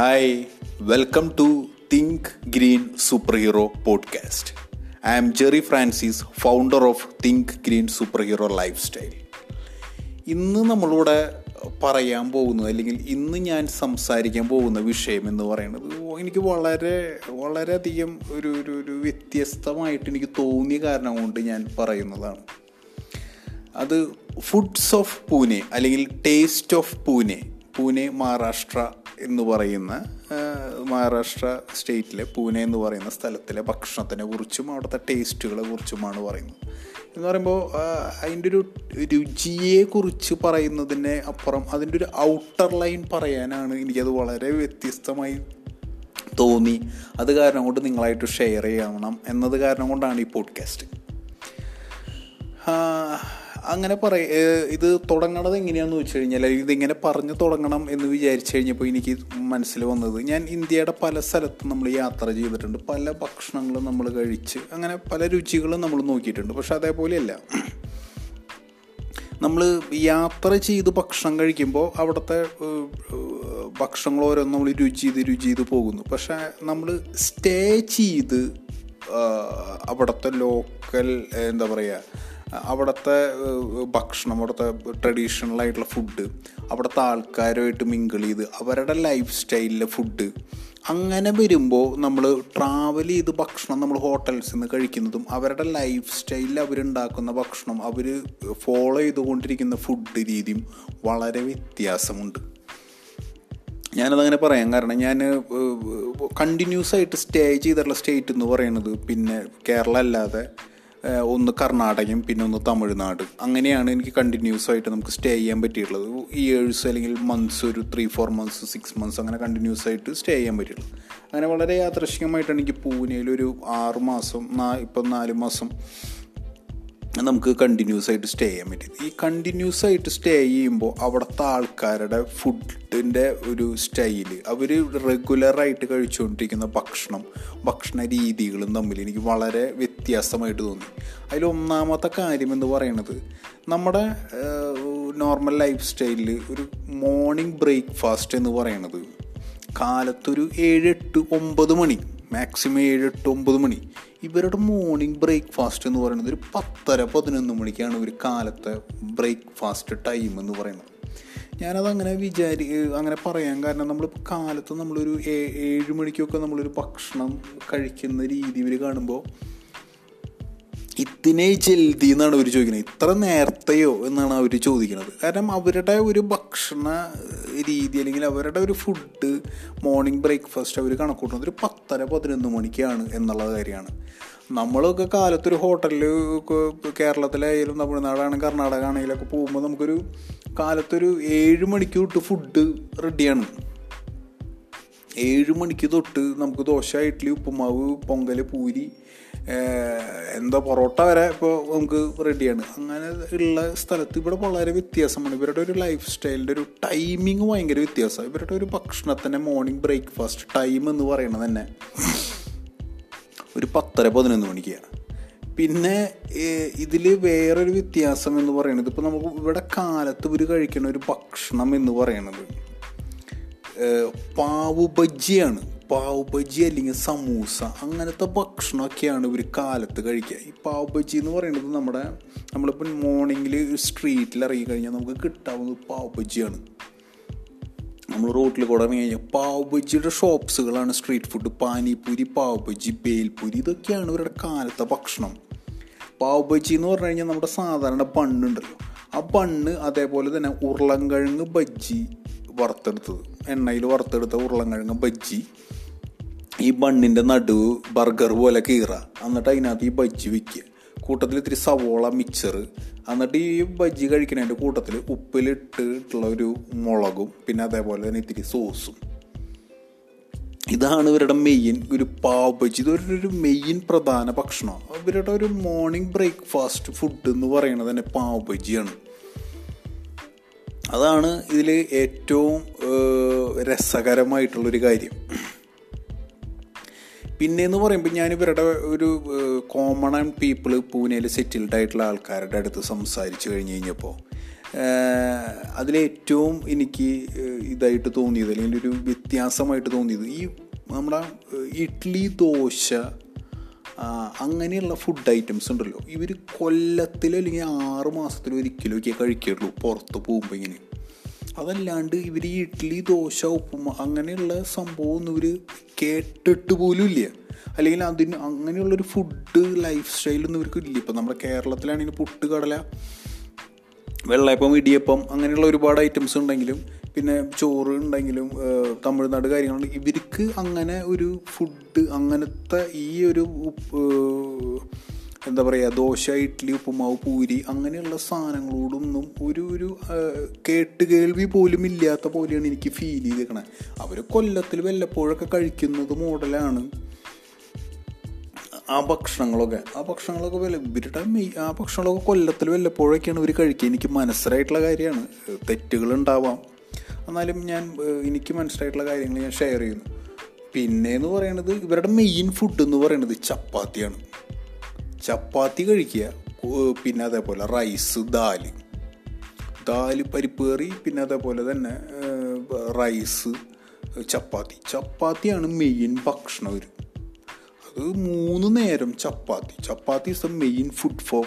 Hi welcome to think green super hero podcast I am Jerry Francis founder of think green super hero lifestyle ഇന്ന് നമ്മളിവിടെ പറയാൻ പോകുന്നത് അല്ലെങ്കിൽ ഇന്ന് ഞാൻ സംസാരിക്കാൻ പോകുന്ന വിഷയം എന്ന് പറയുന്നത് എനിക്ക് വളരെ വളരെയധികം ഒരു ഒരു ഒരു വ്യത്യസ്തമായിട്ട് എനിക്ക് തോന്നിയ കാരണം കൊണ്ട് ഞാൻ പറയുന്നതാണ്. അത് ഫുഡ്സ് ഓഫ് പൂനെ അല്ലെങ്കിൽ ടേസ്റ്റ് ഓഫ് പൂനെ പൂനെ മഹാരാഷ്ട്ര എന്ന് പറയുന്ന മഹാരാഷ്ട്ര സ്റ്റേറ്റിലെ പൂനെ എന്ന് പറയുന്ന സ്ഥലത്തിലെ ഭക്ഷണത്തിനെ കുറിച്ചും അവിടുത്തെ ടേസ്റ്റുകളെ കുറിച്ചുമാണ് പറയുന്നത്. എന്ന് പറയുമ്പോൾ അതിന്റെ ഒരു രുചിയെ കുറിച്ച് പറയുന്നതിന് അപ്പുറം അതിന്റെ ഒരു ഔട്ടർ ലൈൻ പറയാനാണ് എനിക്കത് വളരെ വ്യത്യസ്തമായി തോന്നി. അത് കാരണം കൊണ്ട് നിങ്ങളായിട്ട് ഷെയർ ചെയ്യണം എന്നത് കാരണം കൊണ്ടാണ് ഈ പോഡ്കാസ്റ്റ്. അങ്ങനെ പറയ ഇത് തുടങ്ങണത് എങ്ങനെയാണെന്ന് വെച്ച് കഴിഞ്ഞാൽ ഇതിങ്ങനെ പറഞ്ഞു തുടങ്ങണം എന്ന് വിചാരിച്ചു കഴിഞ്ഞപ്പോൾ എനിക്ക് മനസ്സിൽ വന്നത് ഞാൻ ഇന്ത്യയുടെ പല സ്ഥലത്തും നമ്മൾ യാത്ര ചെയ്തിട്ടുണ്ട്. പല ഭക്ഷണങ്ങളും നമ്മൾ കഴിച്ച് അങ്ങനെ പല രുചികളും നമ്മൾ നോക്കിയിട്ടുണ്ട്. പക്ഷെ അതേപോലെയല്ല. നമ്മൾ യാത്ര ചെയ്ത് ഭക്ഷണം കഴിക്കുമ്പോൾ അവിടുത്തെ ഭക്ഷണങ്ങൾ ഓരോന്നും നമ്മൾ രുചി ചെയ്ത് രുചി ചെയ്ത് പോകുന്നു. പക്ഷെ നമ്മൾ സ്റ്റേ ചെയ്ത് അവിടുത്തെ ലോക്കൽ എന്താ പറയുക അവിടുത്തെ ഭക്ഷണം അവിടുത്തെ ട്രഡീഷണൽ ആയിട്ടുള്ള ഫുഡ് അവിടുത്തെ ആൾക്കാരുമായിട്ട് മിങ്കിൾ ചെയ്ത് അവരുടെ ലൈഫ് സ്റ്റൈലിലെ ഫുഡ് അങ്ങനെ വരുമ്പോൾ നമ്മൾ ട്രാവൽ ചെയ്ത് ഭക്ഷണം നമ്മൾ ഹോട്ടൽസിൽ നിന്ന് കഴിക്കുന്നതും അവരുടെ ലൈഫ് സ്റ്റൈലിൽ അവരുണ്ടാക്കുന്ന ഭക്ഷണം അവർ ഫോളോ ചെയ്തുകൊണ്ടിരിക്കുന്ന ഫുഡ് രീതിയും വളരെ വ്യത്യാസമുണ്ട്. ഞാനതങ്ങനെ പറയാം. കാരണം ഞാൻ കണ്ടിന്യൂസ് ആയിട്ട് സ്റ്റേ ചെയ്തിട്ടുള്ള സ്റ്റേറ്റ് എന്ന് പറയുന്നത് പിന്നെ കേരള അല്ലാതെ ഒന്ന് കർണാടകയും പിന്നെ ഒന്ന് തമിഴ്നാട്. അങ്ങനെയാണ് എനിക്ക് കണ്ടിന്യൂസ് ആയിട്ട് നമുക്ക് സ്റ്റേ ചെയ്യാൻ പറ്റിയിട്ടുള്ളത്. ഇയേഴ്സ് അല്ലെങ്കിൽ മന്ത്സ് ഒരു three four months six months അങ്ങനെ കണ്ടിന്യൂസ് ആയിട്ട് സ്റ്റേ ചെയ്യാൻ പറ്റിയിട്ടുള്ളത് അങ്ങനെ വളരെ യാദൃശ്ചികമായിട്ടാണ് എനിക്ക് പൂനെയിൽ ഒരു ആറ് മാസം നാ ഇപ്പം നാല് മാസം നമുക്ക് കണ്ടിന്യൂസ് ആയിട്ട് സ്റ്റേ ചെയ്യാൻ പറ്റും. ഈ കണ്ടിന്യൂസ് ആയിട്ട് സ്റ്റേ ചെയ്യുമ്പോൾ അവിടുത്തെ ആൾക്കാരുടെ ഫുഡിന്റെ ഒരു സ്റ്റൈൽ അവർ റെഗുലറായിട്ട് കഴിച്ചുകൊണ്ടിരിക്കുന്ന ഭക്ഷണം ഭക്ഷണ രീതികളും തമ്മിൽ എനിക്ക് വളരെ വ്യത്യാസമായിട്ട് തോന്നി. അതിൽ ഒന്നാമത്തെ കാര്യം എന്ന് പറയുന്നത് നമ്മുടെ നോർമൽ ലൈഫ് സ്റ്റൈലിൽ ഒരു മോർണിംഗ് ബ്രേക്ക്ഫാസ്റ്റ് എന്ന് പറയുന്നത് കാലത്തൊരു ഏഴ് എട്ട് ഒമ്പത് മണി. മാക്സിമം ഏഴ് എട്ട് ഒമ്പത് മണി. ഇവരുടെ മോർണിംഗ് ബ്രേക്ക്ഫാസ്റ്റ് എന്ന് പറയുന്നത് ഒരു പത്തര പതിനൊന്ന് മണിക്കാണ് ഒരു കാലത്തെ ബ്രേക്ക്ഫാസ്റ്റ് ടൈം എന്ന് പറയുന്നത്. ഞാനത് അങ്ങനെ വിചാരി അങ്ങനെ പറയാൻ കാരണം നമ്മൾ കാലത്ത് നമ്മളൊരു ഏഴ് മണിക്കൊക്കെ നമ്മളൊരു ഭക്ഷണം കഴിക്കുന്ന രീതി ഇവർ കാണുമ്പോൾ ഇത്തിനെ ജൽദി എന്നാണ് അവർ ചോദിക്കുന്നത്. ഇത്ര നേരത്തെയോ എന്നാണ് അവർ ചോദിക്കുന്നത്. കാരണം അവരുടെ ഒരു ഭക്ഷണ രീതി അല്ലെങ്കിൽ അവരുടെ ഒരു ഫുഡ് മോർണിംഗ് ബ്രേക്ക്ഫാസ്റ്റ് അവർ കണക്കൂട്ടുന്നത് ഒരു പത്തര പതിനൊന്ന് മണിക്കാണ് എന്നുള്ള കാര്യമാണ്. നമ്മളൊക്കെ കാലത്തൊരു ഹോട്ടലിൽ കേരളത്തിലായാലും തമിഴ്നാടാണെങ്കിൽ കർണാടക ആണെങ്കിലൊക്കെ പോകുമ്പോൾ നമുക്കൊരു കാലത്തൊരു ഏഴ് മണിക്ക് തൊട്ട് ഫുഡ് റെഡിയാണ് ഏഴ് മണിക്ക് തൊട്ട് നമുക്ക് ദോശ ഇഡ്ഡലി ഉപ്പുമാവ് പൊങ്കൽ പൂരി എന്താ പൊറോട്ട വരെ ഇപ്പോൾ നമുക്ക് റെഡിയാണ് അങ്ങനെ ഉള്ള സ്ഥലത്ത് ഇവിടെ വളരെ വ്യത്യാസമാണ്. ഇവരുടെ ഒരു ലൈഫ് സ്റ്റൈലിന്റെ ഒരു ടൈമിങ് ഭയങ്കര വ്യത്യാസമാണ് ഇവരുടെ ഒരു ഭക്ഷണത്തിന്റെ മോർണിംഗ് ബ്രേക്ക്ഫാസ്റ്റ് ടൈം എന്ന് പറയുന്നത് തന്നെ ഒരു പത്തര പതിനൊന്ന് മണിക്കാണ്. പിന്നെ ഇതിൽ വേറൊരു വ്യത്യാസം എന്ന് പറയുന്നത് ഇപ്പോൾ നമുക്ക് ഇവിടെ കാലത്ത് ഇവർ കഴിക്കുന്ന ഒരു ഭക്ഷണം എന്ന് പറയുന്നത് പാവ് ബജ്ജിയാണ് പാവ് ബജ്ജി അല്ലെങ്കിൽ സമൂസ അങ്ങനത്തെ ഭക്ഷണമൊക്കെയാണ് ഇവർ കാലത്ത് കഴിക്കുക. ഈ പാവ് ബജ്ജി എന്ന് പറയുന്നത് നമ്മുടെ നമ്മളിപ്പോൾ മോർണിംഗിൽ സ്ട്രീറ്റിൽ ഇറങ്ങി കഴിഞ്ഞാൽ നമുക്ക് കിട്ടാവുന്ന പാവ് ബജ്ജിയാണ് നമ്മൾ റോട്ടിൽ കൂടെ ഇറങ്ങി കഴിഞ്ഞാൽ പാവ് ബജ്ജിയുടെ ഷോപ്സുകളാണ് സ്ട്രീറ്റ് ഫുഡ് പാനിപ്പൂരി പാവ് ബജ്ജി ബേൽപൂരി ഇതൊക്കെയാണ് ഇവരുടെ കാലത്തെ ഭക്ഷണം. പാവ് ബജ്ജി എന്ന് പറഞ്ഞു കഴിഞ്ഞാൽ നമ്മുടെ സാധാരണ ബണ്ണുണ്ടല്ലോ. ആ ബണ്ണ് അതേപോലെ തന്നെ ഉരുളൻകിഴങ്ങ് ബജ്ജി വറുത്തെടുത്തത്. എണ്ണയിൽ വറുത്തെടുത്ത ഉരുളൻകിഴങ്ങ് ബജ്ജി. ഈ ബണ്ണിന്റെ നടുവ് ബർഗർ പോലെ കീറ. എന്നിട്ട് അതിനകത്ത് ഈ ബജ്ജി വിൽക്കുക കൂട്ടത്തിൽ ഇത്തിരി സവോള മിക്സർ എന്നിട്ട് ഈ ബജ്ജി കഴിക്കുന്നതിന്റെ കൂട്ടത്തിൽ ഉപ്പിലിട്ടിട്ടുള്ള ഒരു മുളകും പിന്നെ അതേപോലെ തന്നെ ഇത്തിരി സോസും. ഇതാണ് ഇവരുടെ മെയിൻ ഒരു പാവ് ബജ്ജി. ഇതൊരു ഒരു മെയിൻ പ്രധാന ഭക്ഷണം. ഇവരുടെ ഒരു മോർണിംഗ് ബ്രേക്ക്ഫാസ്റ്റ് ഫുഡ് എന്ന് പറയുന്നത് തന്നെ പാവ് ബജ്ജിയാണ്. അതാണ് ഇതിൽ ഏറ്റവും രസകരമായിട്ടുള്ളൊരു കാര്യം. പിന്നെ എന്ന് പറയുമ്പോൾ ഞാൻ ഇവരുടെ ഒരു കോമൺ ആൻഡ് പീപ്പിൾ പൂനെയിൽ സെറ്റിൽഡ് ആയിട്ടുള്ള ആൾക്കാരുടെ അടുത്ത് സംസാരിച്ചു കഴിഞ്ഞ് കഴിഞ്ഞപ്പോൾ അതിലേറ്റവും എനിക്ക് ഇതായിട്ട് തോന്നിയത് അല്ലെങ്കിൽ ഒരു വ്യത്യാസമായിട്ട് തോന്നിയത് ഈ നമ്മുടെ ഇഡ്ലി ദോശ അങ്ങനെയുള്ള ഫുഡ് ഐറ്റംസ് ഉണ്ടല്ലോ. ഇവർ കൊല്ലത്തിൽ അല്ലെങ്കിൽ ആറ് മാസത്തിൽ ഒരിക്കലൊക്കെ കഴിക്കുള്ളൂ പുറത്ത് പോകുമ്പോൾ ഇങ്ങനെ. അതല്ലാണ്ട് ഇവർ ഇഡ്ഡലി ദോശ ഉപ്പുമ അങ്ങനെയുള്ള സംഭവം ഒന്നും ഇവർ കേട്ടിട്ട് പോലും ഇല്ല. അല്ലെങ്കിൽ അതിന് അങ്ങനെയുള്ളൊരു ഫുഡ് ലൈഫ് സ്റ്റൈലൊന്നും ഇവർക്ക് ഇല്ല. ഇപ്പം നമ്മുടെ കേരളത്തിലാണെങ്കിൽ പുട്ട് കടല വെള്ളയപ്പം ഇടിയപ്പം അങ്ങനെയുള്ള ഒരുപാട് ഐറ്റംസ് ഉണ്ടെങ്കിലും പിന്നെ ചോറ് ഉണ്ടെങ്കിലും തമിഴ്നാട് കാര്യങ്ങളുണ്ട്. ഇവർക്ക് അങ്ങനെ ഒരു ഫുഡ് അങ്ങനത്തെ ഈ ഒരു എന്താ പറയുക ദോശ ഇഡ്ഡലി ഉപ്പുമാവ് പൂരി അങ്ങനെയുള്ള സാധനങ്ങളോടൊന്നും ഒരു ഒരു കേട്ട് കേൾവി പോലും ഇല്ലാത്ത പോലെയാണ് എനിക്ക് ഫീൽ ചെയ്തേക്കണേ അവർ കൊല്ലത്തിൽ വല്ലപ്പോഴൊക്കെ കഴിക്കുന്നത് മോഡലാണ് ആ ഭക്ഷണങ്ങളൊക്കെ ആ ഭക്ഷണങ്ങളൊക്കെ വില ഇവരുടെ മെയ് ആ ഭക്ഷണങ്ങളൊക്കെ കൊല്ലത്തിൽ വല്ലപ്പോഴൊക്കെയാണ് ഇവർ കഴിക്കുക. എനിക്ക് മനസ്സിലായിട്ടുള്ള കാര്യമാണ്. തെറ്റുകൾ ഉണ്ടാവാം എന്നാലും ഞാൻ എനിക്ക് മനസ്സിലായിട്ടുള്ള കാര്യങ്ങൾ ഞാൻ ഷെയർ ചെയ്യുന്നു. പിന്നെ എന്ന് പറയുന്നത് ഇവരുടെ മെയിൻ ഫുഡ് എന്ന് പറയുന്നത് ചപ്പാത്തിയാണ്. ചപ്പാത്തി കഴിക്കുക. പിന്നെ അതേപോലെ റൈസ് ദാൽ. ദാൽ പരിപ്പ് കറി പിന്നെ അതേപോലെ തന്നെ റൈസ് ചപ്പാത്തി. ചപ്പാത്തിയാണ് മെയിൻ ഭക്ഷണം ഒരു മൂന്ന് നേരം chapati. Chapati is the main food for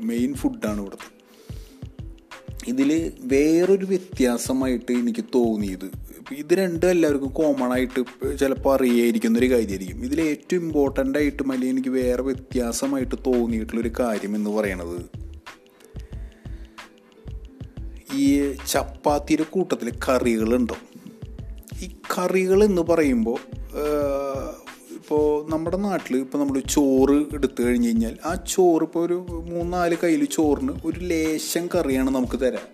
main ഫുഡാണ് ഇവിടുത്തെ. ഇതിൽ വേറൊരു വ്യത്യാസമായിട്ട് എനിക്ക് തോന്നിയത്. ഇത് രണ്ടും എല്ലാവർക്കും കോമൺ ആയിട്ട് ചിലപ്പോൾ അറിയായിരിക്കുന്ന ഒരു കാര്യമായിരിക്കും. ഇതിൽ ഏറ്റവും ഇമ്പോർട്ടന്റ് ആയിട്ടും അല്ലെങ്കിൽ എനിക്ക് വേറെ വ്യത്യാസമായിട്ട് തോന്നിയിട്ടുള്ളൊരു കാര്യം എന്ന് പറയണത് ഈ ചപ്പാത്തിയുടെ കൂട്ടത്തിൽ കറികളുണ്ടോ? ഈ കറികൾ എന്ന് പറയുമ്പോൾ ഇപ്പോൾ നമ്മുടെ നാട്ടിൽ ഇപ്പോൾ നമ്മൾ ചോറ് എടുത്തു കഴിഞ്ഞ് കഴിഞ്ഞാൽ ആ ചോറ് ഇപ്പോൾ ഒരു മൂന്നാൽ കയ്യിൽ ചോറിന് ഒരു ലേശം കറിയാണ് നമുക്ക് തരാം.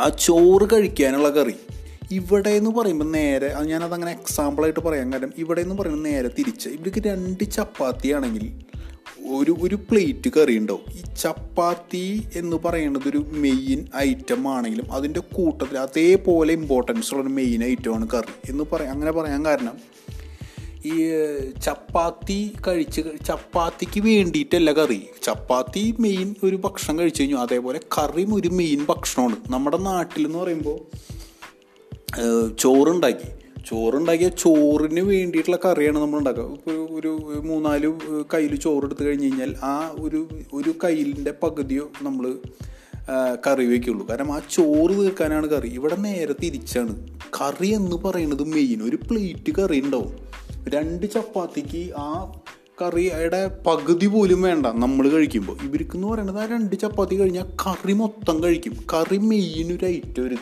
ആ ചോറ് കഴിക്കാനുള്ള കറി. ഇവിടെ എന്ന് പറയുമ്പോൾ നേരെ ഞാനത് അങ്ങനെ എക്സാമ്പിളായിട്ട് പറയാം. കാരണം ഇവിടെ എന്ന് പറയുന്നത് നേരെ തിരിച്ച്. ഇവിടേക്ക് രണ്ട് ചപ്പാത്തി ആണെങ്കിൽ ഒരു ഒരു പ്ലേറ്റ് കറി ഉണ്ടാവും. ഈ ചപ്പാത്തി എന്ന് പറയുന്നത് ഒരു മെയിൻ ഐറ്റം ആണെങ്കിലും അതിന്റെ കൂട്ടത്തിൽ അതേപോലെ ഇമ്പോർട്ടൻസ് ഉള്ള ഒരു മെയിൻ ഐറ്റമാണ് കറി എന്ന് പറയാം. അങ്ങനെ പറയാൻ കാരണം ഈ ചപ്പാത്തി കഴിച്ച് ചപ്പാത്തിക്ക് വേണ്ടിയിട്ടല്ല കറി. ചപ്പാത്തി മെയിൻ ഒരു ഭക്ഷണം കഴിച്ചു കഴിഞ്ഞു. അതേപോലെ കറിയും ഒരു മെയിൻ ഭക്ഷണമാണ്. നമ്മുടെ നാട്ടിലെന്ന് പറയുമ്പോൾ ചോറുണ്ടാക്കി. ചോറുണ്ടാക്കിയ ചോറിന് വേണ്ടിയിട്ടുള്ള കറിയാണ് നമ്മൾ ഉണ്ടാക്കുക ഇപ്പോൾ ഒരു മൂന്നാൽ കയ്യിൽ ചോറ് എടുത്തു കഴിഞ്ഞ് കഴിഞ്ഞാൽ ആ ഒരു ഒരു കയ്യിലിന്റെ പകുതിയോ നമ്മൾ കറി വയ്ക്കുള്ളൂ കാരണം ആ ചോറ് തീർക്കാനാണ് കറി. ഇവിടെ നേരെ തിരിച്ചാണ്. കറി എന്ന് പറയുന്നത് മെയിൻ ഒരു പ്ലേറ്റ് കറി ഉണ്ടാവും. രണ്ട് ചപ്പാത്തിക്ക് ആ കറിയുടെ പകുതി പോലും വേണ്ട നമ്മൾ കഴിക്കുമ്പോൾ ഇവർക്ക് എന്ന് പറയുന്നത് ആ രണ്ട് ചപ്പാത്തി കഴിഞ്ഞാൽ കറി മൊത്തം കഴിക്കും. കറി മെയിൻ ഒരു ഐറ്റം ഒരു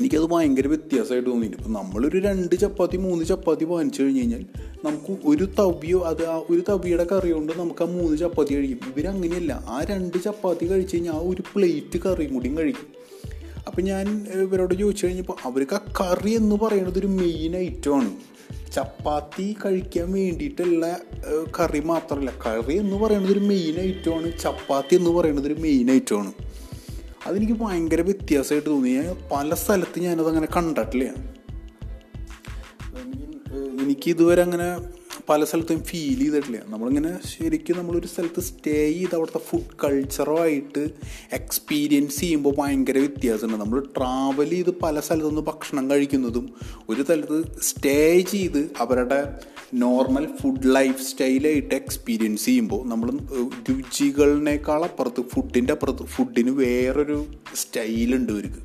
എനിക്കത് ഭയങ്കര വ്യത്യാസമായിട്ട് തോന്നി ഇപ്പം നമ്മളൊരു രണ്ട് ചപ്പാത്തി മൂന്ന് ചപ്പാത്തി വാങ്ങിച്ചു കഴിഞ്ഞ് കഴിഞ്ഞാൽ നമുക്ക് ഒരു തവിയോ അത് ആ ഒരു തവിയുടെ കറി കൊണ്ട് നമുക്ക് ആ മൂന്ന് ചപ്പാത്തി കഴിക്കും. ഇവരങ്ങനെയല്ല. ആ രണ്ട് ചപ്പാത്തി കഴിച്ച് കഴിഞ്ഞാൽ ആ ഒരു പ്ലേറ്റ് കറിയും കൂടിയും കഴിക്കും. അപ്പം ഞാൻ ഇവരോട് ചോദിച്ചു കഴിഞ്ഞപ്പോൾ അവർക്ക് ആ കറി എന്ന് പറയുന്നത് ഒരു മെയിൻ ഐറ്റമാണ് ചപ്പാത്തി കഴിക്കാൻ വേണ്ടിയിട്ടുള്ള കറി മാത്രമല്ല കറി എന്ന് പറയുന്നത് ഒരു മെയിൻ ഐറ്റമാണ് ചപ്പാത്തി എന്ന് പറയുന്നത് ഒരു മെയിൻ ഐറ്റമാണ് അതെനിക്ക് ഭയങ്കര വ്യത്യാസമായിട്ട് തോന്നി. ഞാൻ പല സ്ഥലത്ത് ഞാനതങ്ങനെ കണ്ടിട്ടില്ല. എനിക്ക് ഇതുവരെ അങ്ങനെ പല സ്ഥലത്തും ഫീൽ ചെയ്തിട്ടില്ല. നമ്മളിങ്ങനെ ശരിക്കും നമ്മളൊരു സ്ഥലത്ത് സ്റ്റേ ചെയ്ത് അവിടുത്തെ ഫുഡ് കൾച്ചറുമായിട്ട് എക്സ്പീരിയൻസ് ചെയ്യുമ്പോൾ ഭയങ്കര വ്യത്യാസമുണ്ട്. നമ്മൾ ട്രാവൽ ചെയ്ത് പല സ്ഥലത്തുനിന്ന് ഭക്ഷണം കഴിക്കുന്നതും ഒരു സ്ഥലത്ത് സ്റ്റേ ചെയ്ത് അവരുടെ നോർമൽ ഫുഡ് ലൈഫ് സ്റ്റൈലായിട്ട് എക്സ്പീരിയൻസ് ചെയ്യുമ്പോൾ നമ്മൾ രുചികളിനേക്കാൾ അപ്പുറത്ത് ഫുഡിന്റെ അപ്പുറത്ത് ഫുഡിന് വേറൊരു സ്റ്റൈലുണ്ട് ഇവർക്ക്.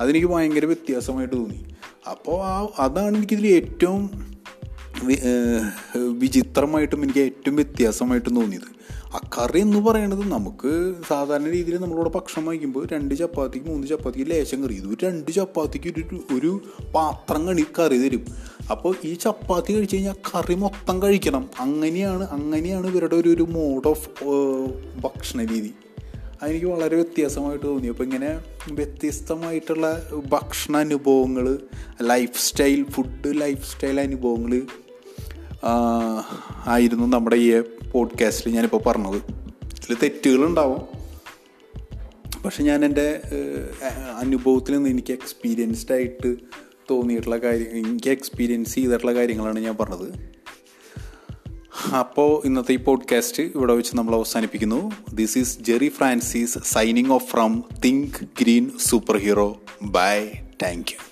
അതെനിക്ക് ഭയങ്കര വ്യത്യാസമായിട്ട് തോന്നി. അപ്പോൾ ആ അതാണ് എനിക്കിതിൽ ഏറ്റവും വിചിത്രമായിട്ടും എനിക്ക് ഏറ്റവും വ്യത്യാസമായിട്ടും തോന്നിയത്. ആ കറി എന്ന് പറയണത് നമുക്ക് സാധാരണ രീതിയിൽ നമ്മളോട് ഭക്ഷണം വാങ്ങിക്കുമ്പോൾ രണ്ട് ചപ്പാത്തിക്ക് മൂന്ന് ചപ്പാത്തിക്ക് ലേശം കറി. ഇത് രണ്ട് ചപ്പാത്തിക്ക് ഒരു ഒരു പാത്രം കണി കറി തരും. അപ്പോൾ ഈ ചപ്പാത്തി കഴിച്ച് കഴിഞ്ഞാൽ കറി മൊത്തം കഴിക്കണം. അങ്ങനെയാണ് അങ്ങനെയാണ് ഇവരുടെ ഒരു ഒരു മോഡ് ഓഫ് ഭക്ഷണ രീതി. അതെനിക്ക് വളരെ വ്യത്യാസമായിട്ട് തോന്നി. അപ്പോൾ ഇങ്ങനെ വ്യത്യസ്തമായിട്ടുള്ള ഭക്ഷണ അനുഭവങ്ങൾ lifestyle food lifestyle അനുഭവങ്ങൾ ആയിരുന്നു നമ്മുടെ ഈ പോഡ്കാസ്റ്റിൽ ഞാനിപ്പോൾ പറഞ്ഞത്. ഇതിൽ തെറ്റുകളുണ്ടാവും. പക്ഷെ ഞാൻ എന്റെ അനുഭവത്തിൽ നിന്ന് എനിക്ക് എക്സ്പീരിയൻസ്ഡ് ആയിട്ട് തോന്നിയിട്ടുള്ള കാര്യം എനിക്ക് എക്സ്പീരിയൻസ് ചെയ്തിട്ടുള്ള കാര്യങ്ങളാണ് ഞാൻ പറഞ്ഞത്. അപ്പോൾ ഇന്നത്തെ ഈ പോഡ്കാസ്റ്റ് ഇവിടെ വെച്ച് നമ്മൾ അവസാനിപ്പിക്കുന്നു. This is Jerry Francis signing off from think green super hero bye thank you